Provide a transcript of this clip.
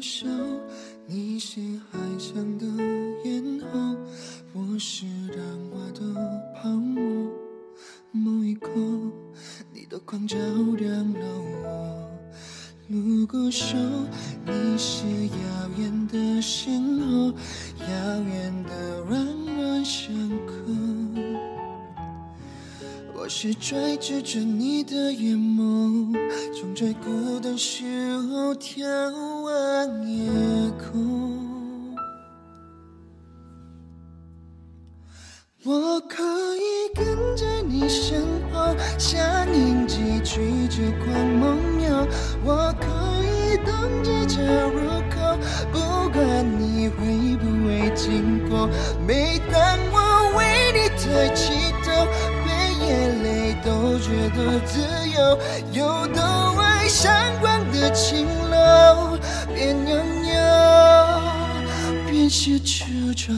手，你是海上的烟火，我是浪花的泡沫。某一刻，你的光照亮了我。如果说你是遥远的星河，遥远的软软相克，我是追逐着你的眼眸，从最孤单时候眺望夜空。我可以跟在你身后，像影子追着光梦游。我可以等在这入口，不管你会不会经过。每当我为你抬起头，被眼泪都觉得自由。有的闪光的青楼，边拥有边失去着。